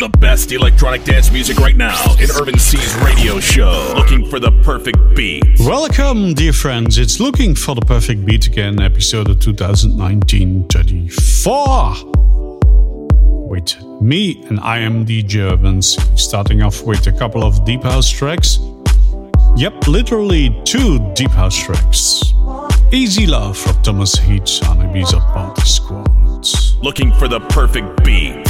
The best electronic dance music right now in Urban C's radio show. Looking for the perfect beat. Welcome, dear friends. It's Looking for the Perfect Beat again, episode of 2019 34. With me, and I am DJ Urban C, starting off with a couple of Deep House tracks. Yep, literally two Deep House tracks. Easy Love from Thomas Heats on Ibiza Party Squad. Looking for the perfect beat.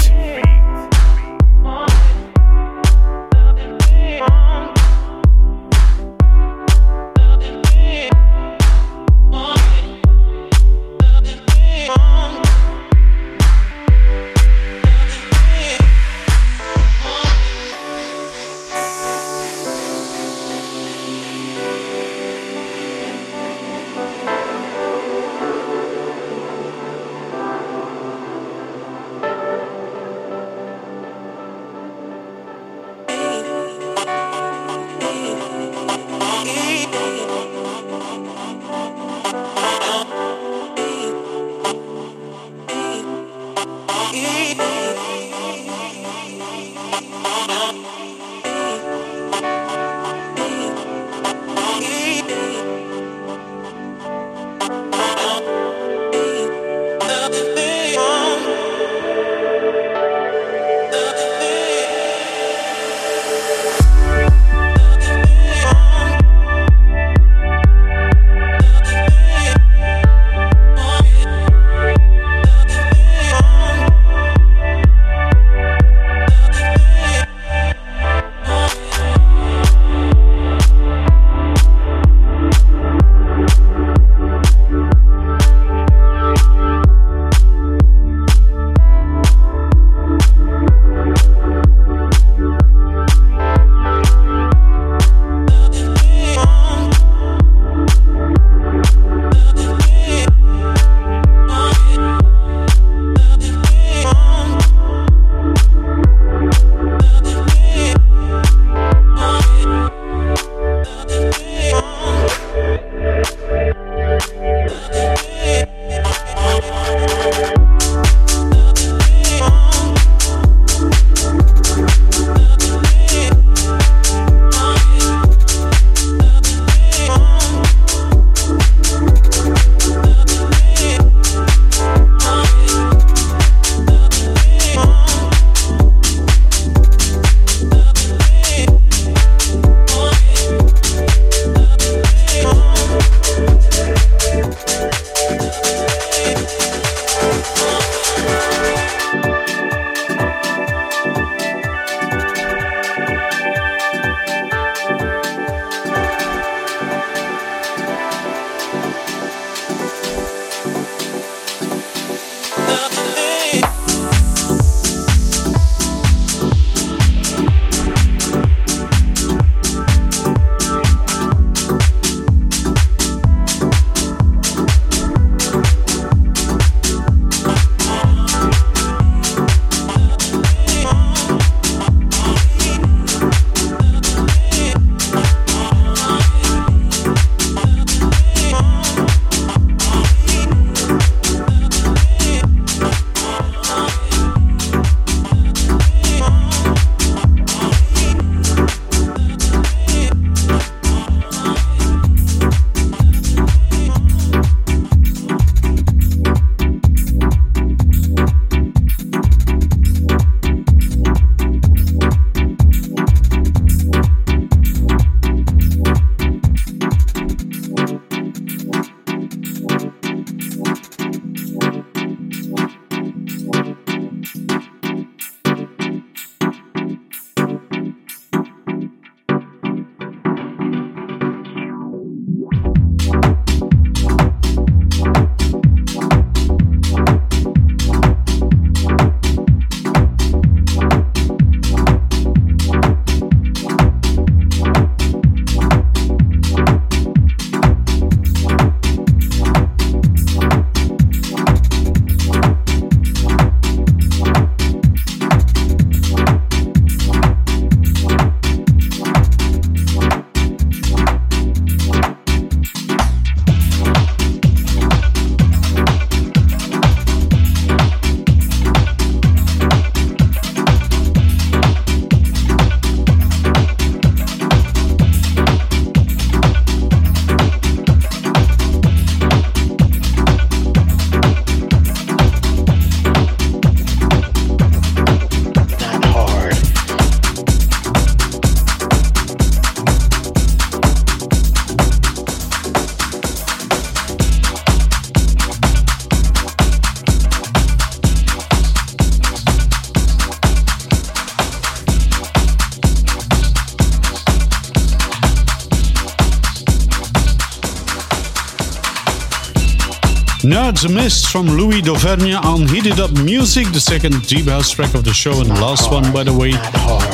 Nerds Mist from Louis Dauvergne on Heated Up Music, the second deep house track of the show and the last one, by the way.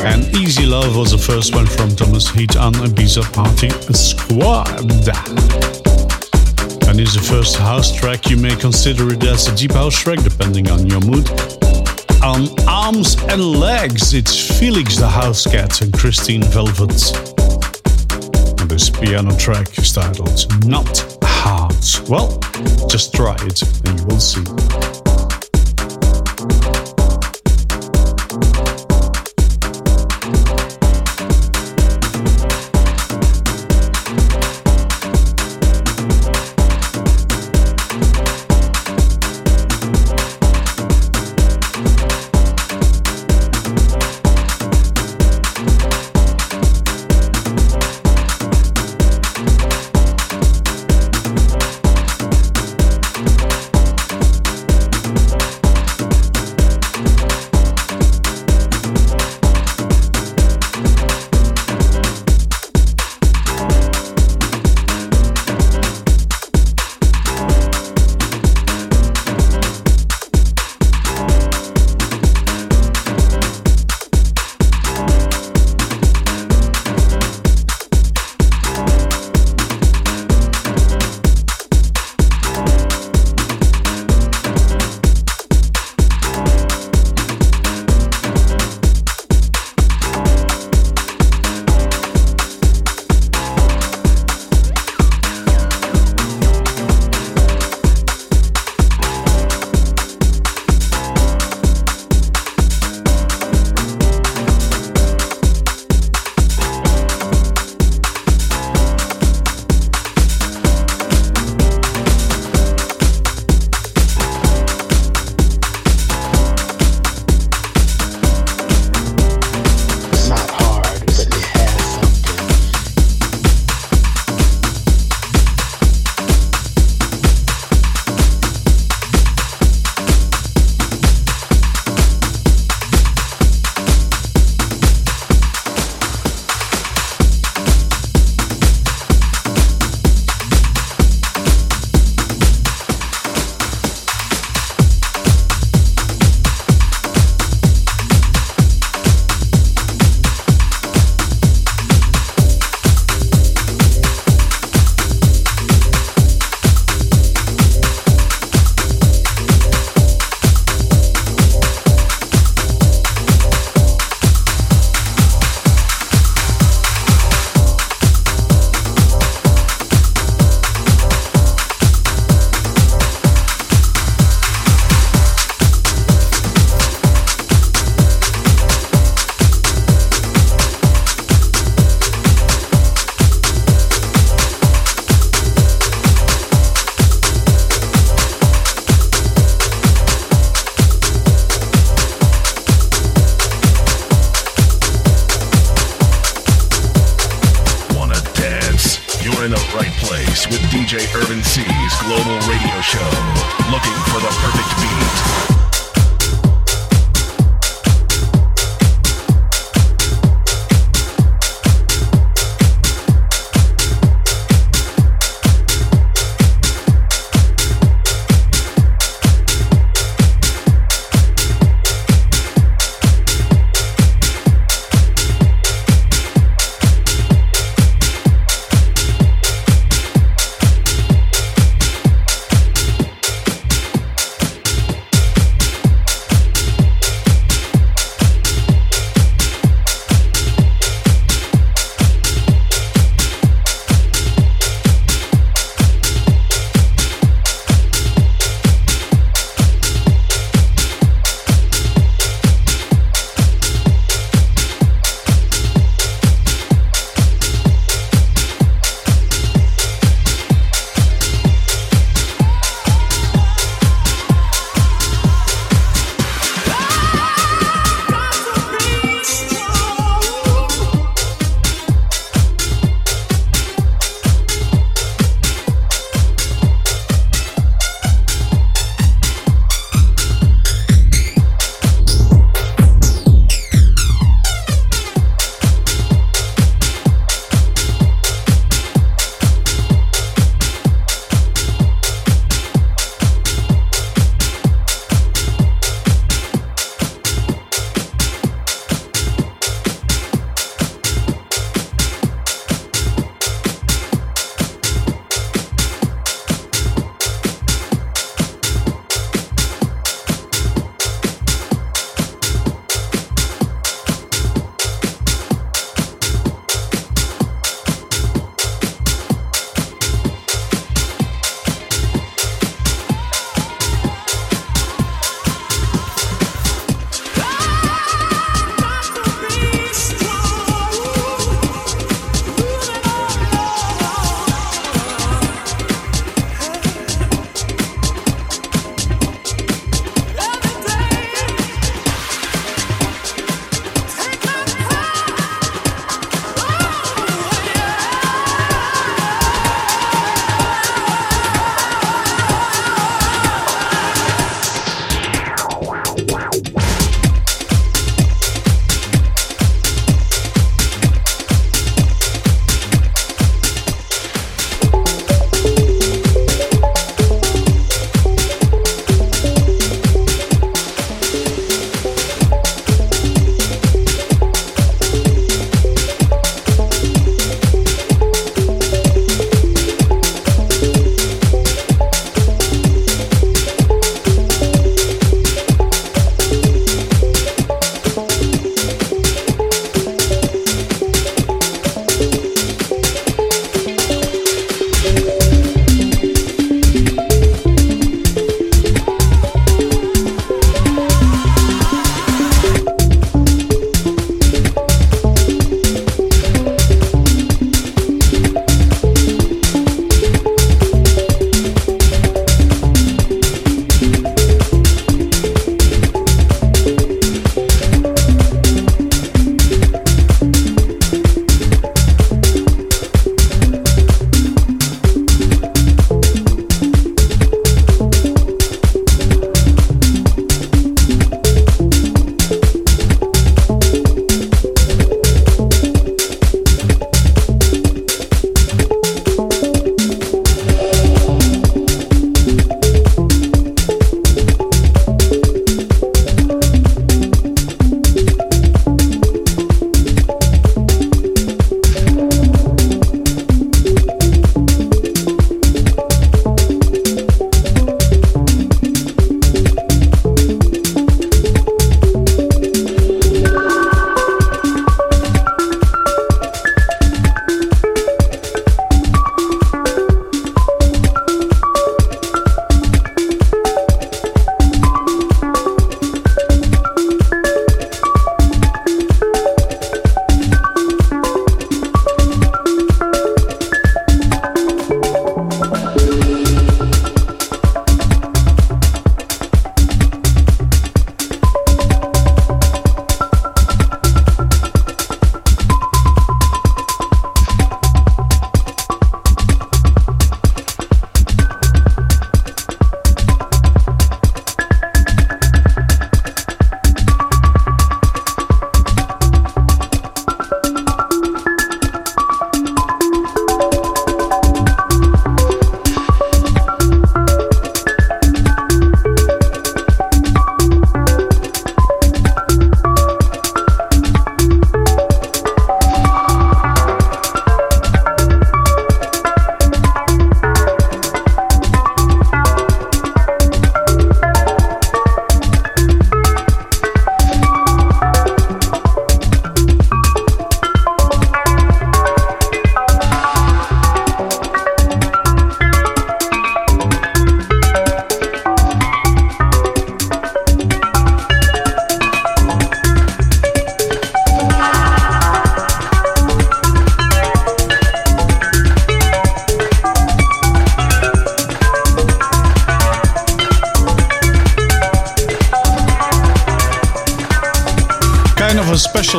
And Easy Love was the first one from Thomas Heat on Ibiza Party Squad. And is the first house track, you may consider it as a deep house track, depending on your mood. On Arms and Legs, it's Felix the House Cat and Christine Velvet. And this piano track is titled Not well, just try it and you will see.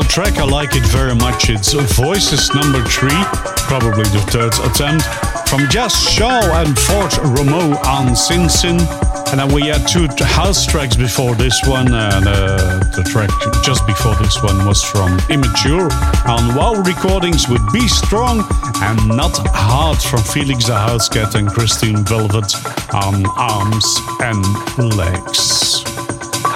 Track. I like it very much. It's Voices number three, probably the third attempt, from Jas Shaw and Fort Romo on Sin Sin. And then we had two house tracks before this one. And uh, the track just before this one was from Immature on Wow Recordings with Be Strong and Not Hard from Felix the Housecat and Christine Velvet on Arms and Legs.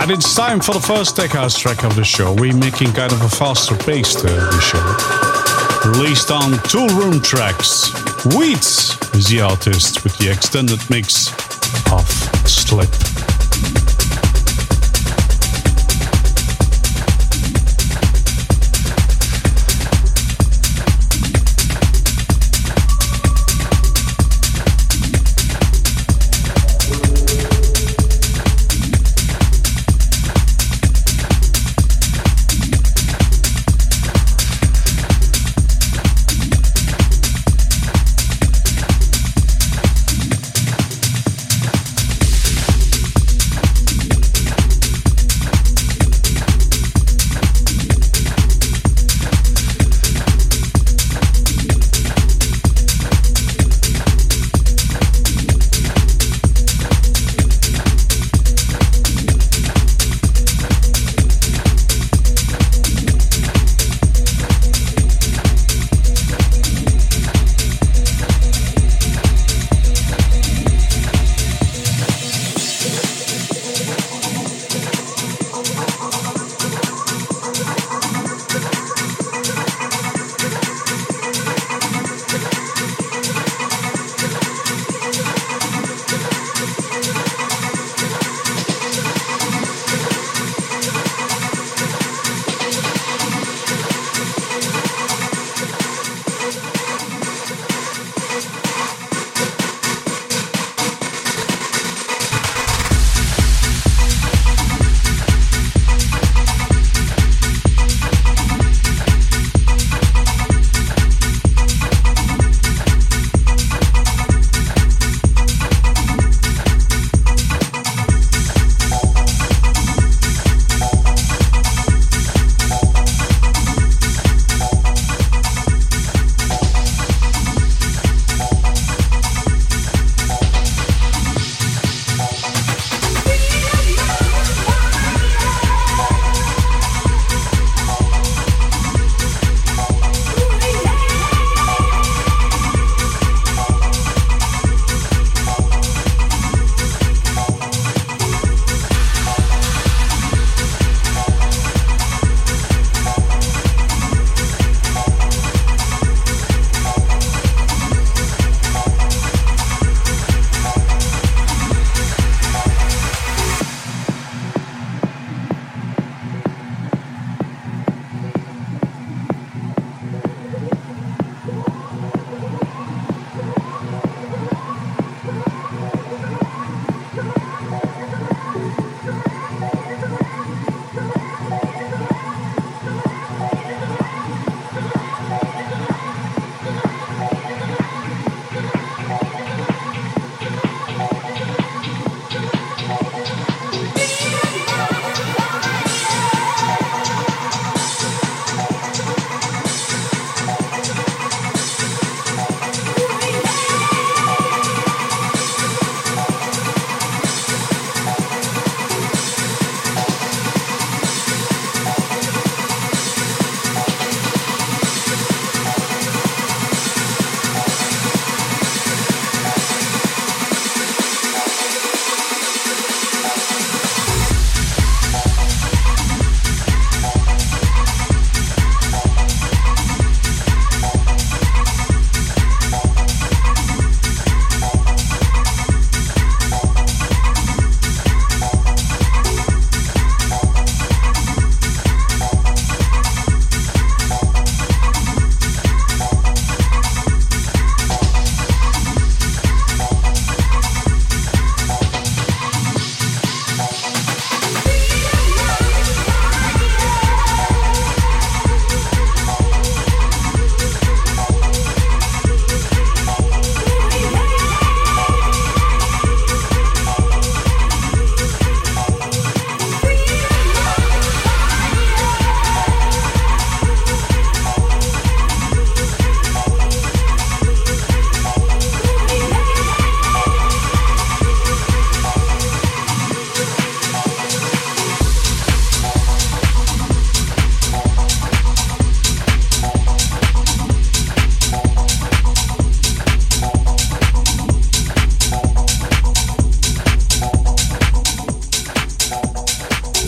And it's time for the first tech house track of the show. We're making kind of a faster pace to the show. Released on Toolroom Tracks. Weeds is the artist with the extended mix of Slip.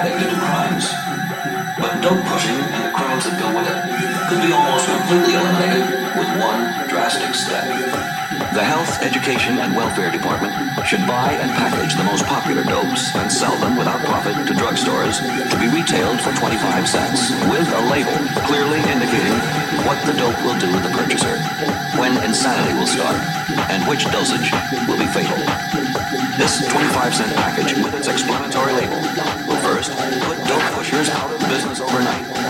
The crimes. But dope pushing and the crimes that go with it could be almost completely eliminated with one drastic step. The Health, Education, and Welfare Department should buy and package the most popular dopes and sell them without profit to drugstores to be retailed for 25 cents with a label clearly indicating what the dope will do to the purchaser, when insanity will start, and which dosage will be fatal. This 25 cent package with its explanatory label first put dope pushers out of business overnight.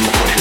I'm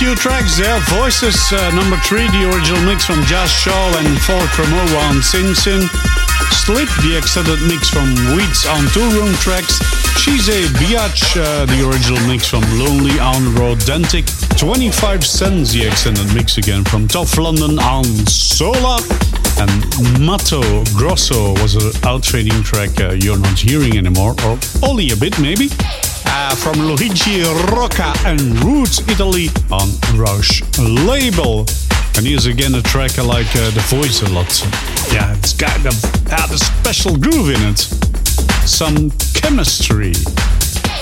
few tracks there. Voices, uh, number three, the original mix from Jas Shaw and Folk from Owa and Simpson. Slip, the extended mix from Weeds on Toolroom tracks. She's a Biatch, uh, the original mix from Lonely on Rodentic. 25 cents, the extended mix again from Tough London on Sola. And Mato Grosso was an outfading track uh, you're not hearing anymore, or only a bit maybe uh, from Luigi Rocca and Roots Italy on Rush label. And here's again a track I like uh, the voice a lot. Yeah, it's kind of had a special groove in it. Some chemistry.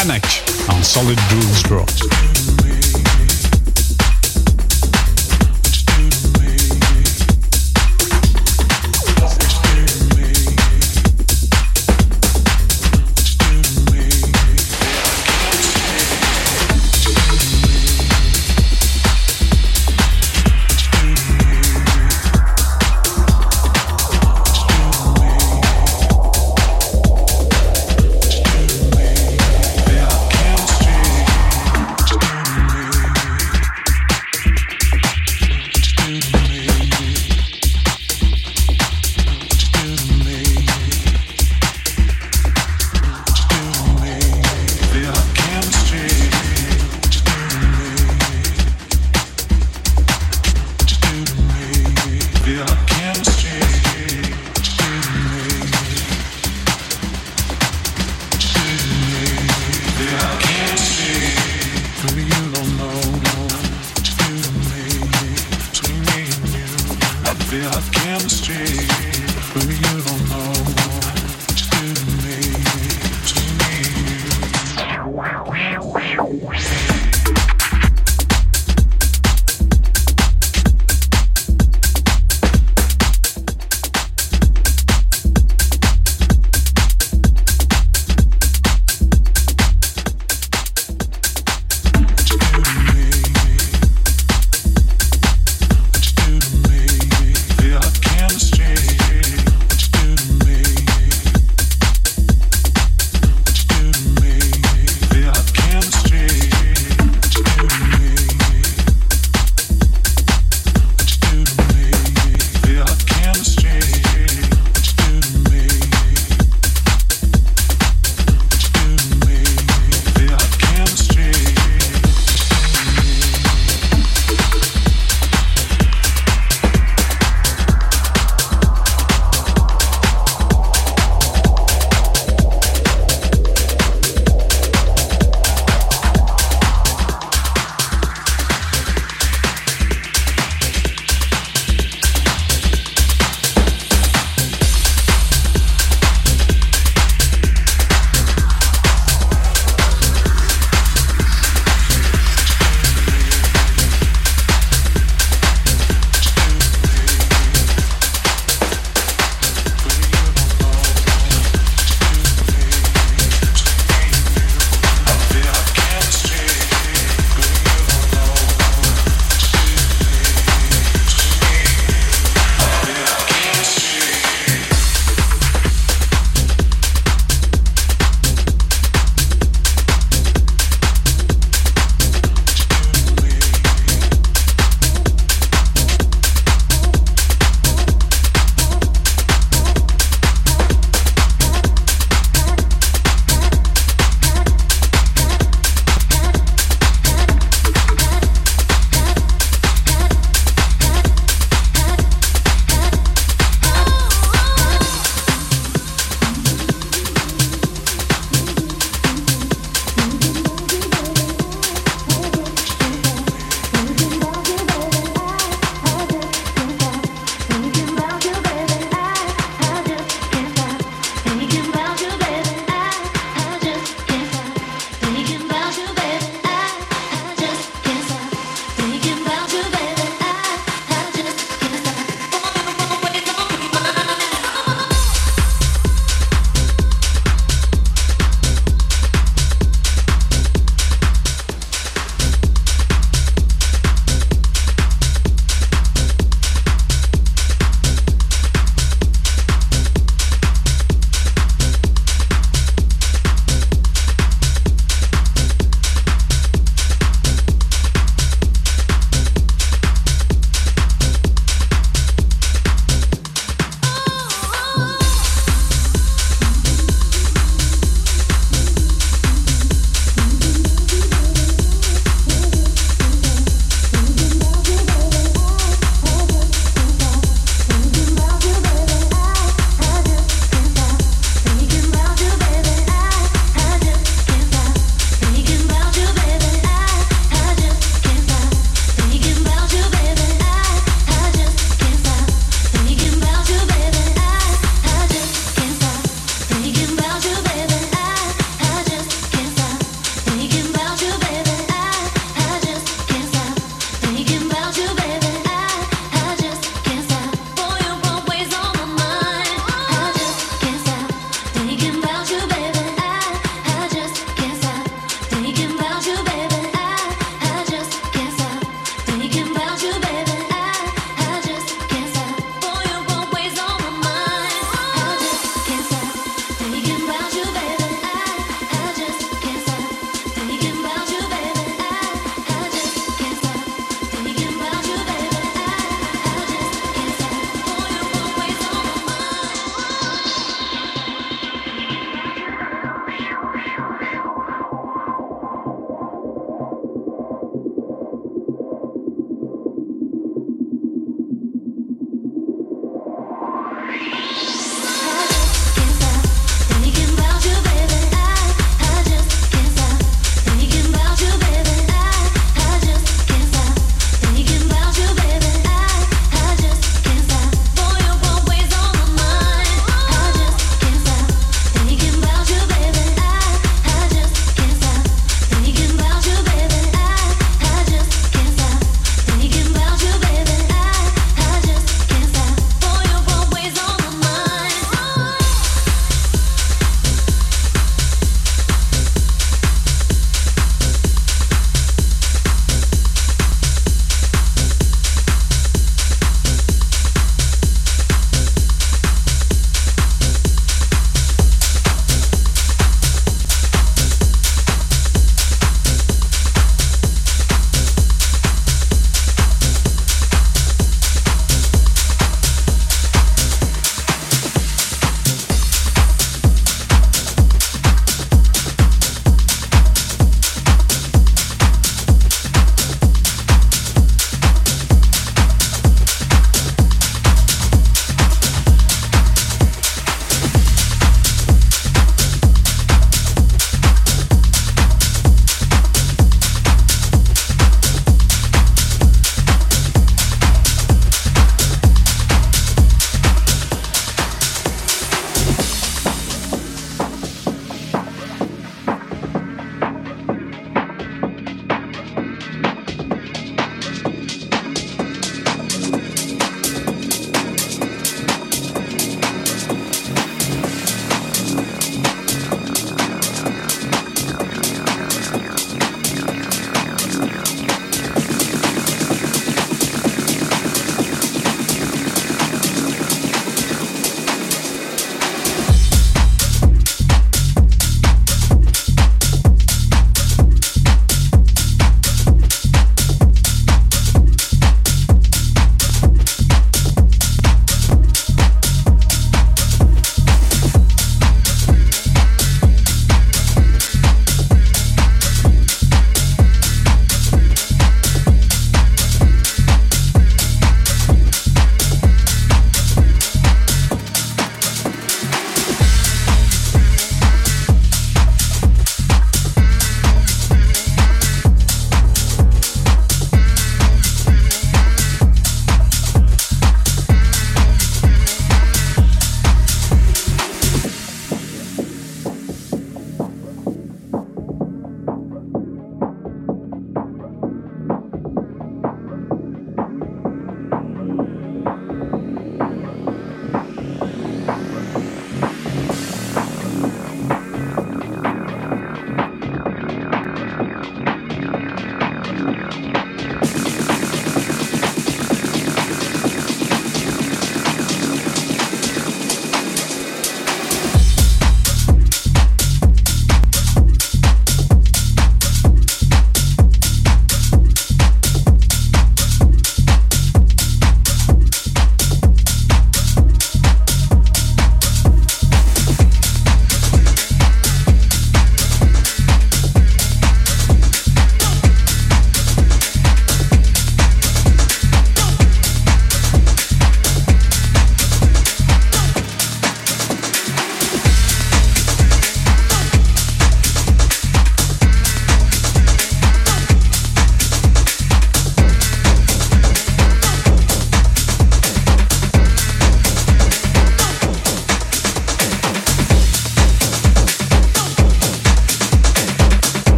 Anak on Solid Grooves Raw.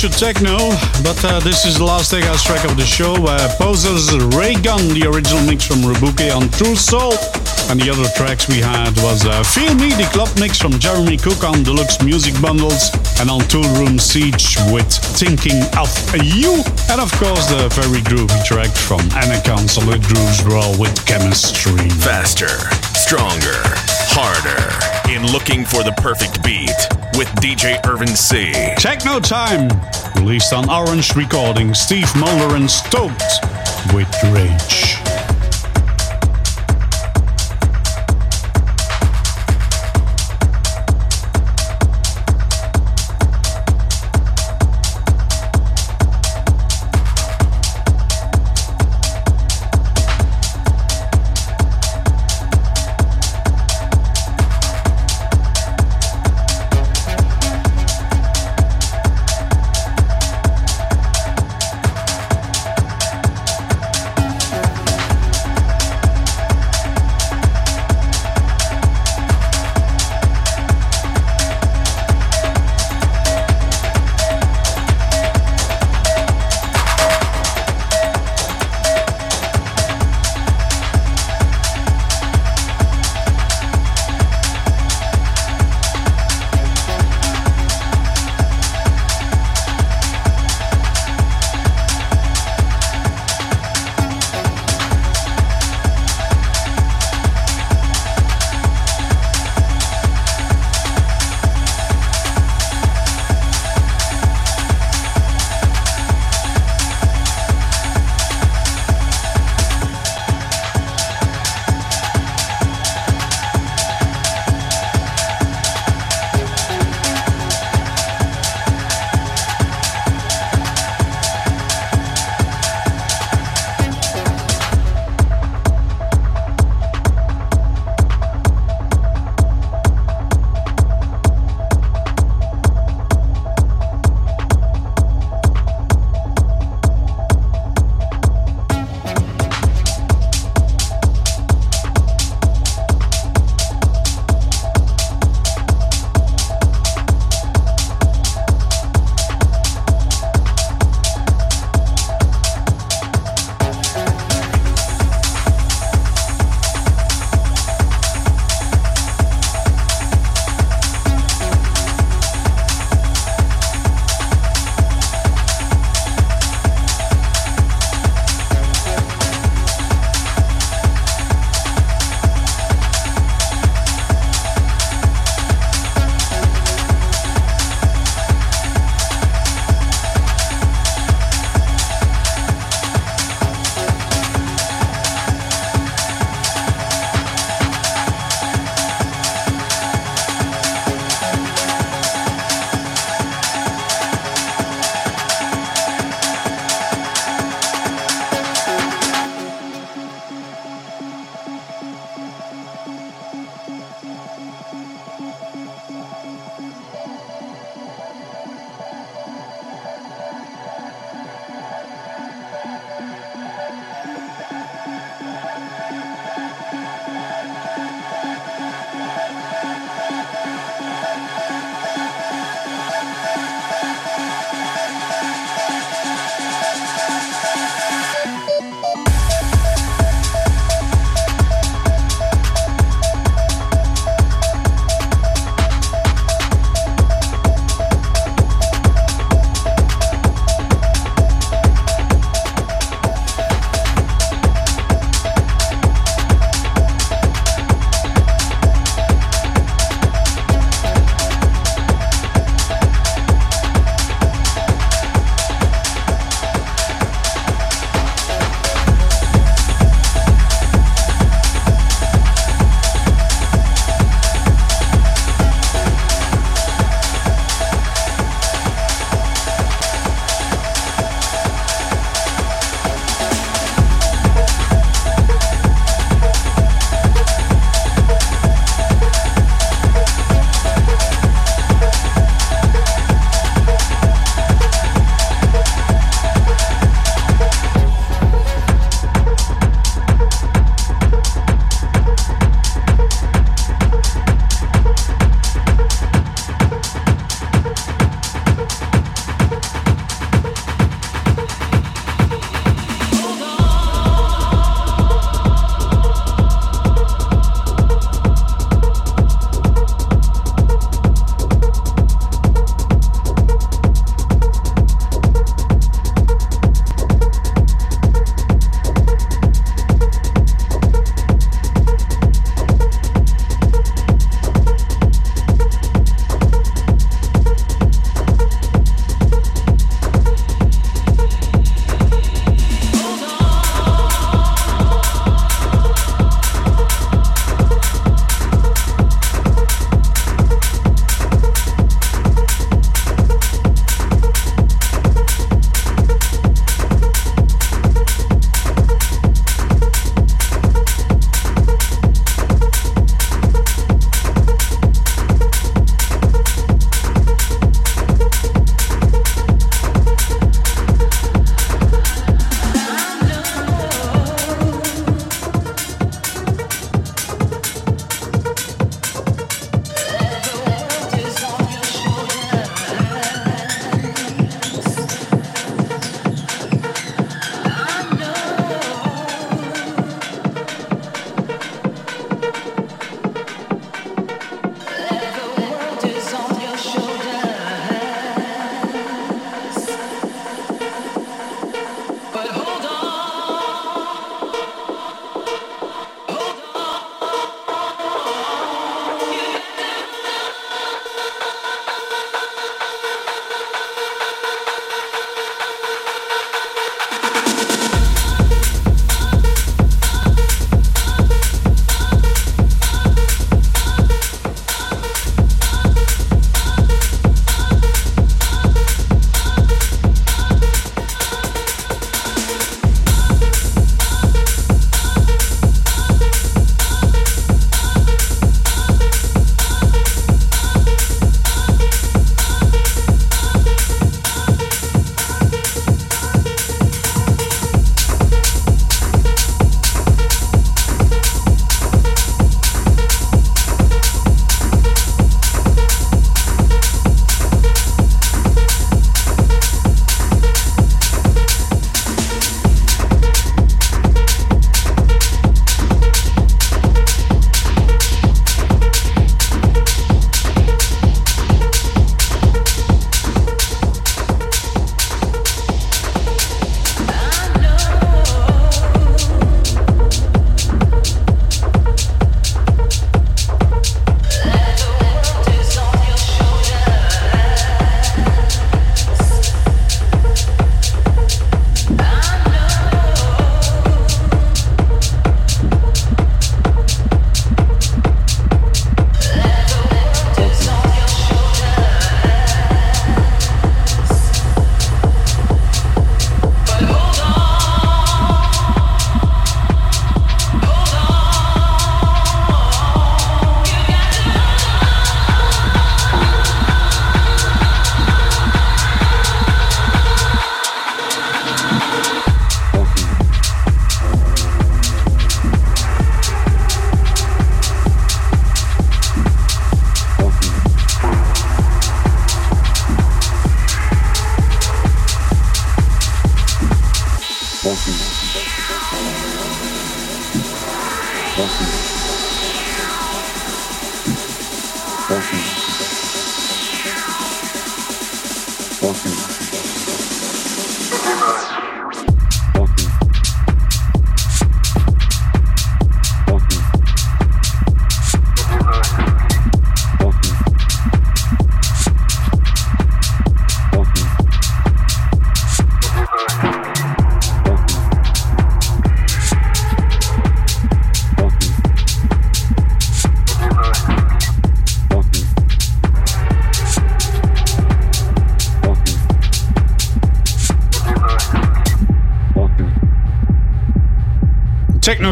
To techno, but uh, this is the last House track of the show. Uh, Posers Ray Gun, the original mix from Rebuke on True Soul. And the other tracks we had was uh, Feel Me, the club mix from Jeremy Cook on Deluxe Music Bundles, and on Tool Room Siege with Thinking of You. And of course, the very groovy track from Anaconda Solid Grooves Raw with Chemistry. Faster, stronger, harder. In looking for the perfect beat with DJ Irvin C. Techno Time, released on Orange Recording, Steve Mulder and Stoked with Rage.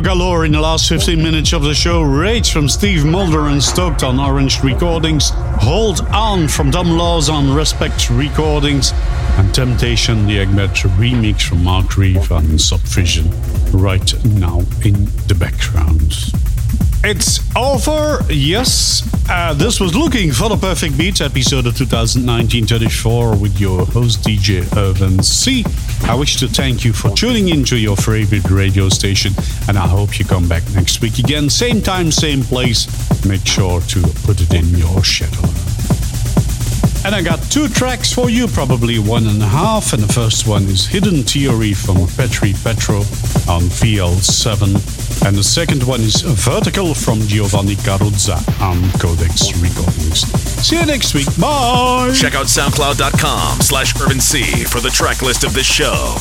Galore in the last 15 minutes of the show. Rage from Steve Mulder and Stoked on Orange Recordings. Hold On from Dom Laws on Respect Recordings. And Temptation, the Egmet remix from Mark Reeve and Subvision. Right now in the background. It's over, yes. Uh, this was Looking for the Perfect Beat, episode of 2019-34 with your host DJ Irvin C. I wish to thank you for tuning into your favorite radio station and I hope you come back next week again, same time, same place. Make sure to put it in your schedule. And I got two tracks for you, probably one and a half. And the first one is Hidden Theory from Petri Petro on VL7. And the second one is Vertical from Giovanni Caruzza on Codex Recordings. See you next week. Bye. Check out soundcloud.com slash Irvin C for the track list of this show.